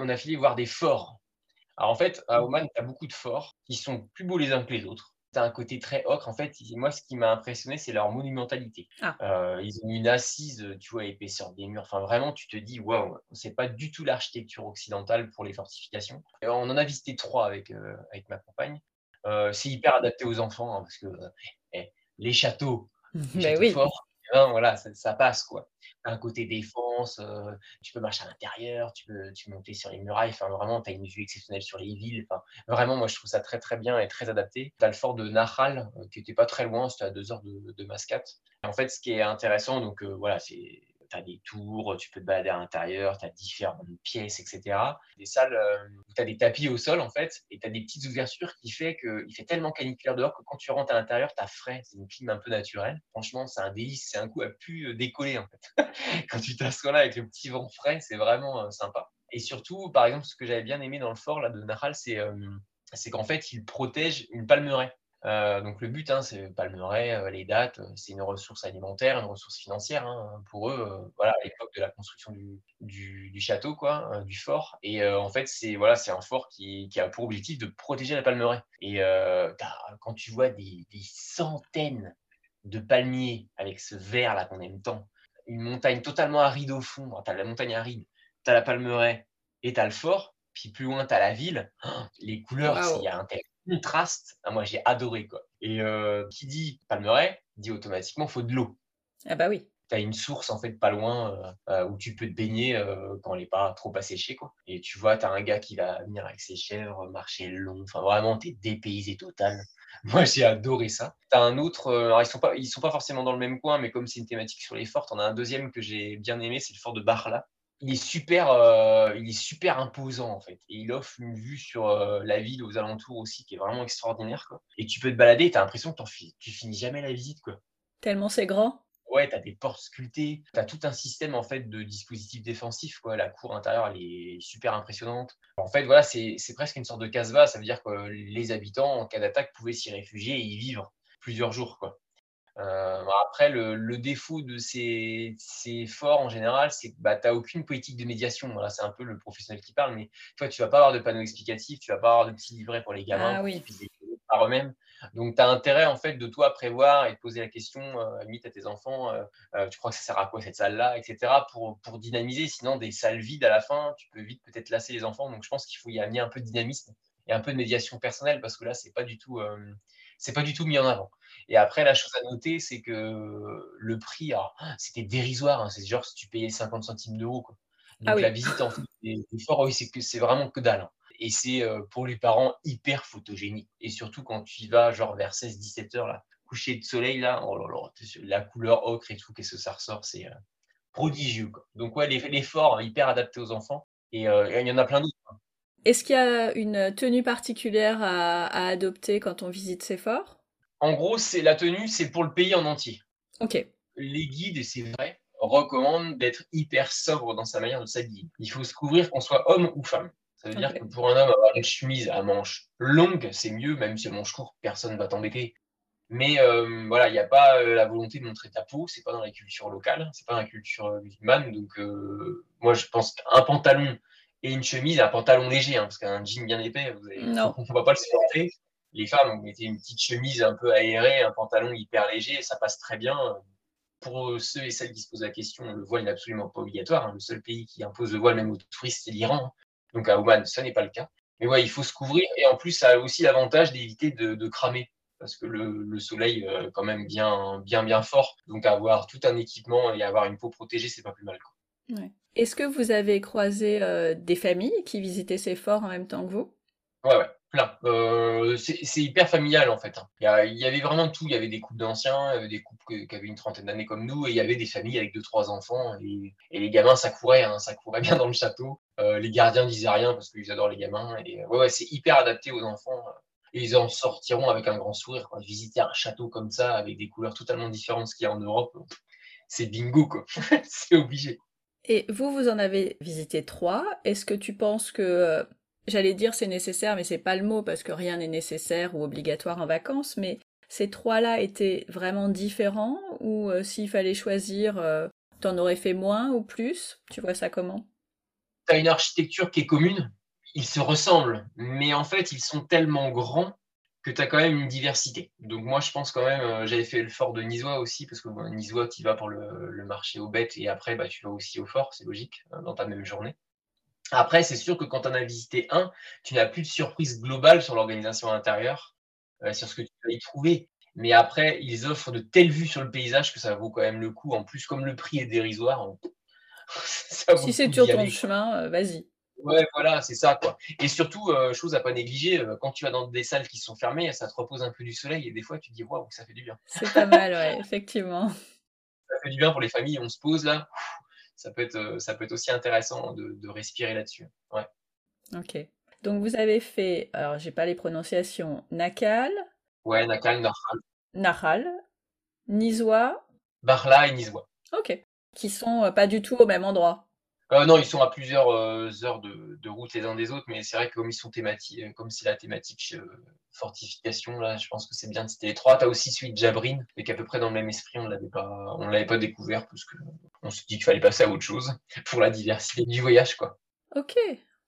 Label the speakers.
Speaker 1: on a filé voir des forts. Alors en fait, à Oman, tu as beaucoup de forts qui sont plus beaux les uns que les autres. Tu as un côté très ocre. En fait, moi, ce qui m'a impressionné, c'est leur monumentalité.
Speaker 2: Ah.
Speaker 1: Euh, ils ont une assise, tu vois, épaisseur des murs. Enfin, vraiment, tu te dis, waouh, c'est pas du tout l'architecture occidentale pour les fortifications. Et on en a visité trois avec, euh, avec ma compagne. Euh, c'est hyper adapté aux enfants hein, parce que eh, les châteaux, les
Speaker 2: Mais
Speaker 1: châteaux
Speaker 2: oui.
Speaker 1: forts, voilà, ça, passe quoi. Un côté défense, euh, tu peux marcher à l'intérieur, tu peux, tu monter sur les murailles. Enfin, vraiment, tu as une vue exceptionnelle sur les villes. Enfin, vraiment, moi, je trouve ça très très bien et très adapté. Tu as le fort de Nahal euh, qui était pas très loin, c'était à deux heures de, de Mascate. En fait, ce qui est intéressant, donc euh, voilà, c'est tu as des tours, tu peux te balader à l'intérieur, tu as différentes pièces, etc. Des salles euh, où tu as des tapis au sol, en fait, et tu as des petites ouvertures qui fait qu'il fait tellement caniculaire dehors que quand tu rentres à l'intérieur, tu as frais. C'est une clim un peu naturelle. Franchement, c'est un délice. C'est un coup à pu décoller, en fait. quand tu t'assois là avec le petit vent frais, c'est vraiment euh, sympa. Et surtout, par exemple, ce que j'avais bien aimé dans le fort là, de Nahal, euh, c'est qu'en fait, il protège une palmeraie. Euh, donc le but, hein, c'est palmeraie, euh, les dates, euh, c'est une ressource alimentaire, une ressource financière hein, pour eux. voilà, à l'époque de la construction du, du, du château, quoi, du fort. Et en fait, c'est voilà, c'est un fort qui, qui a pour objectif de protéger la palmeraie. Et t'as- quand tu vois des, des centaines de palmiers avec ce vert là qu'on aime tant, une montagne totalement aride au fond, tu as la montagne aride, tu as la palmeraie et tu as le fort, puis plus loin tu as la ville. Oh, les couleurs, il y a un tel contraste. Ah, moi, j'ai adoré quoi. Et euh, qui dit palmeraie dit automatiquement faut de l'eau.
Speaker 2: Ah bah oui.
Speaker 1: Tu as une source en fait pas loin euh, euh, où tu peux te baigner euh, quand elle n'est pas trop asséchée quoi. Et tu vois, tu as un gars qui va venir avec ses chèvres, marcher long. Enfin, vraiment, tu es dépaysé total. Moi, j'ai adoré ça. Tu as un autre, alors ils sont pas, ils sont pas forcément dans le même coin, mais comme c'est une thématique sur les forts, on a un deuxième que j'ai bien aimé, c'est le fort de Barla. Il est super, euh, il est super imposant en fait, et il offre une vue sur euh, la ville aux alentours aussi qui est vraiment extraordinaire quoi. Et tu peux te balader, tu as l'impression que fi- tu finis jamais la visite quoi.
Speaker 2: Tellement c'est grand.
Speaker 1: Ouais, tu as des portes sculptées, tu as tout un système en fait de dispositifs défensifs. Quoi. La cour intérieure, elle est super impressionnante. En fait, voilà, c'est presque une sorte de casse-va. Ça veut dire que les habitants, en cas d'attaque, pouvaient s'y réfugier et y vivre plusieurs jours. Quoi. Euh, après, le, le défaut de ces, ces forts en général, c'est que bah, tu n'as aucune politique de médiation. Voilà, c'est un peu le professionnel qui parle, mais toi, tu vas pas avoir de panneau explicatif, tu vas pas avoir de petits livrets pour les gamins
Speaker 2: Ah oui.
Speaker 1: découvrir par eux-mêmes. Donc, tu as intérêt en fait de toi prévoir et de poser la question euh, limite à tes enfants euh, euh, tu crois que ça sert à quoi cette salle-là, etc. Pour, pour dynamiser. Sinon, des salles vides à la fin, tu peux vite peut-être lasser les enfants. Donc, je pense qu'il faut y amener un peu de dynamisme et un peu de médiation personnelle parce que là, c'est pas du tout, c'est pas du tout mis en avant. Et après, la chose à noter, c'est que le prix, c'était dérisoire. hein. c'est genre si tu payais 50 centimes d'euros. quoi. Donc,
Speaker 2: Ah oui.
Speaker 1: la visite en fait oui, c'est que c'est vraiment que dalle. hein. Et c'est euh, pour les parents hyper photogénique. Et surtout quand tu y vas, genre vers 16-17 heures, là, coucher de soleil, là, oh là là, la couleur ocre et tout, qu'est-ce que ça ressort, c'est euh, prodigieux. Quoi. Donc, ouais, les forts, hyper adaptés aux enfants. Et euh, il y en a plein d'autres. hein.
Speaker 2: Est-ce qu'il y a une tenue particulière à, à adopter quand on visite ces forts
Speaker 1: En gros, c'est la tenue, c'est pour le pays en entier.
Speaker 2: Ok.
Speaker 1: les guides, et c'est vrai, recommandent d'être hyper sobre dans sa manière de s'habiller. Il faut se couvrir qu'on soit homme ou femme. Ça veut dire que pour un homme, avoir une chemise à manches longues, c'est mieux, même si à manches courtes, personne ne va t'embêter. Mais euh, voilà, il n'y a pas euh, la volonté de montrer ta peau, c'est pas dans la culture locale, c'est pas dans la culture musulmane. Donc, euh, moi, je pense qu'un pantalon et une chemise, un pantalon léger, hein, parce qu'un jean bien épais, vous avez,
Speaker 2: Non.
Speaker 1: on ne va pas le supporter. Les femmes, vous mettez une petite chemise un peu aérée, un pantalon hyper léger, ça passe très bien. Pour ceux et celles qui se posent la question, le voile n'est absolument pas obligatoire. hein. Le seul pays qui impose le voile même aux touristes, c'est l'Iran. Donc à Oman, ça n'est pas le cas. Mais ouais, il faut se couvrir. Et en plus, ça a aussi l'avantage d'éviter de, de cramer. Parce que le, le soleil, euh, quand même, bien, bien, bien fort. Donc avoir tout un équipement et avoir une peau protégée, c'est pas plus mal. quoi.
Speaker 2: Ouais. Est-ce que vous avez croisé euh, des familles qui visitaient ces forts en même temps que vous?
Speaker 1: Ouais, ouais, plein. Euh, c'est hyper familial en fait. hein. Il y, a- il y avait vraiment tout. Il y avait des couples d'anciens, il y avait des couples que- qui avaient une trentaine d'années comme nous, et il y avait des familles avec deux, trois enfants. Et, et les gamins, ça courait, hein, ça courait bien dans le château. Euh, les gardiens disaient rien parce qu'ils adorent les gamins. Et ouais, ouais, c'est hyper adapté aux enfants. Et ils en sortiront avec un grand sourire. Quoi. Visiter un château comme ça, avec des couleurs totalement différentes de ce qu'il y a en Europe, c'est bingo, quoi. c'est obligé.
Speaker 2: Et vous, vous en avez visité trois. Est-ce que tu penses que, euh, j'allais dire c'est nécessaire, mais c'est pas le mot parce que rien n'est nécessaire ou obligatoire en vacances, mais ces trois-là étaient vraiment différents ou euh, s'il fallait choisir, euh, t'en aurais fait moins ou plus? Tu vois ça comment?
Speaker 1: Tu as une architecture qui est commune, ils se ressemblent, mais en fait, ils sont tellement grands que tu as quand même une diversité. Donc moi, je pense quand même, euh, j'avais fait le fort de Nisois aussi, parce que bon, Nisois, tu vas pour le, marché aux bêtes, et après, bah, tu vas aussi au fort, c'est logique, hein, dans ta même journée. Après, c'est sûr que quand tu en as visité un, tu n'as plus de surprise globale sur l'organisation intérieure, euh, sur ce que tu vas y trouver. Mais après, ils offrent de telles vues sur le paysage que ça vaut quand même le coup. En plus, comme le prix est dérisoire,
Speaker 2: si c'est sur ton chemin, euh, vas-y.
Speaker 1: Ouais, voilà, c'est ça, quoi. Et surtout, euh, chose à pas négliger, euh, quand tu vas dans des salles qui sont fermées, ça te repose un peu du soleil et des fois, tu te dis, waouh, ça fait du bien.
Speaker 2: C'est pas mal, ouais, effectivement.
Speaker 1: Ça fait du bien pour les familles, on se pose là. Ça peut être, ça peut être aussi intéressant de, respirer là-dessus. Ouais.
Speaker 2: Ok. Donc, vous avez fait, alors, j'ai pas les prononciations, Nakal.
Speaker 1: Ouais, Nakal, Nahal.
Speaker 2: Nahal, Nisois.
Speaker 1: Barla et Nisois.
Speaker 2: Ok. Qui sont euh, pas du tout au même endroit.
Speaker 1: Euh, non, ils sont à plusieurs euh, heures de, route les uns des autres, mais c'est vrai que comme ils sont thématiques, euh, comme c'est la thématique fortification, là, je pense que c'est bien de citer les trois. Tu as aussi celui de Jabrin, mais qu'à peu près dans le même esprit, on l'avait pas, on l'avait pas découvert parce qu'on se dit qu'il fallait passer à autre chose pour la diversité du voyage, quoi.
Speaker 2: Ok,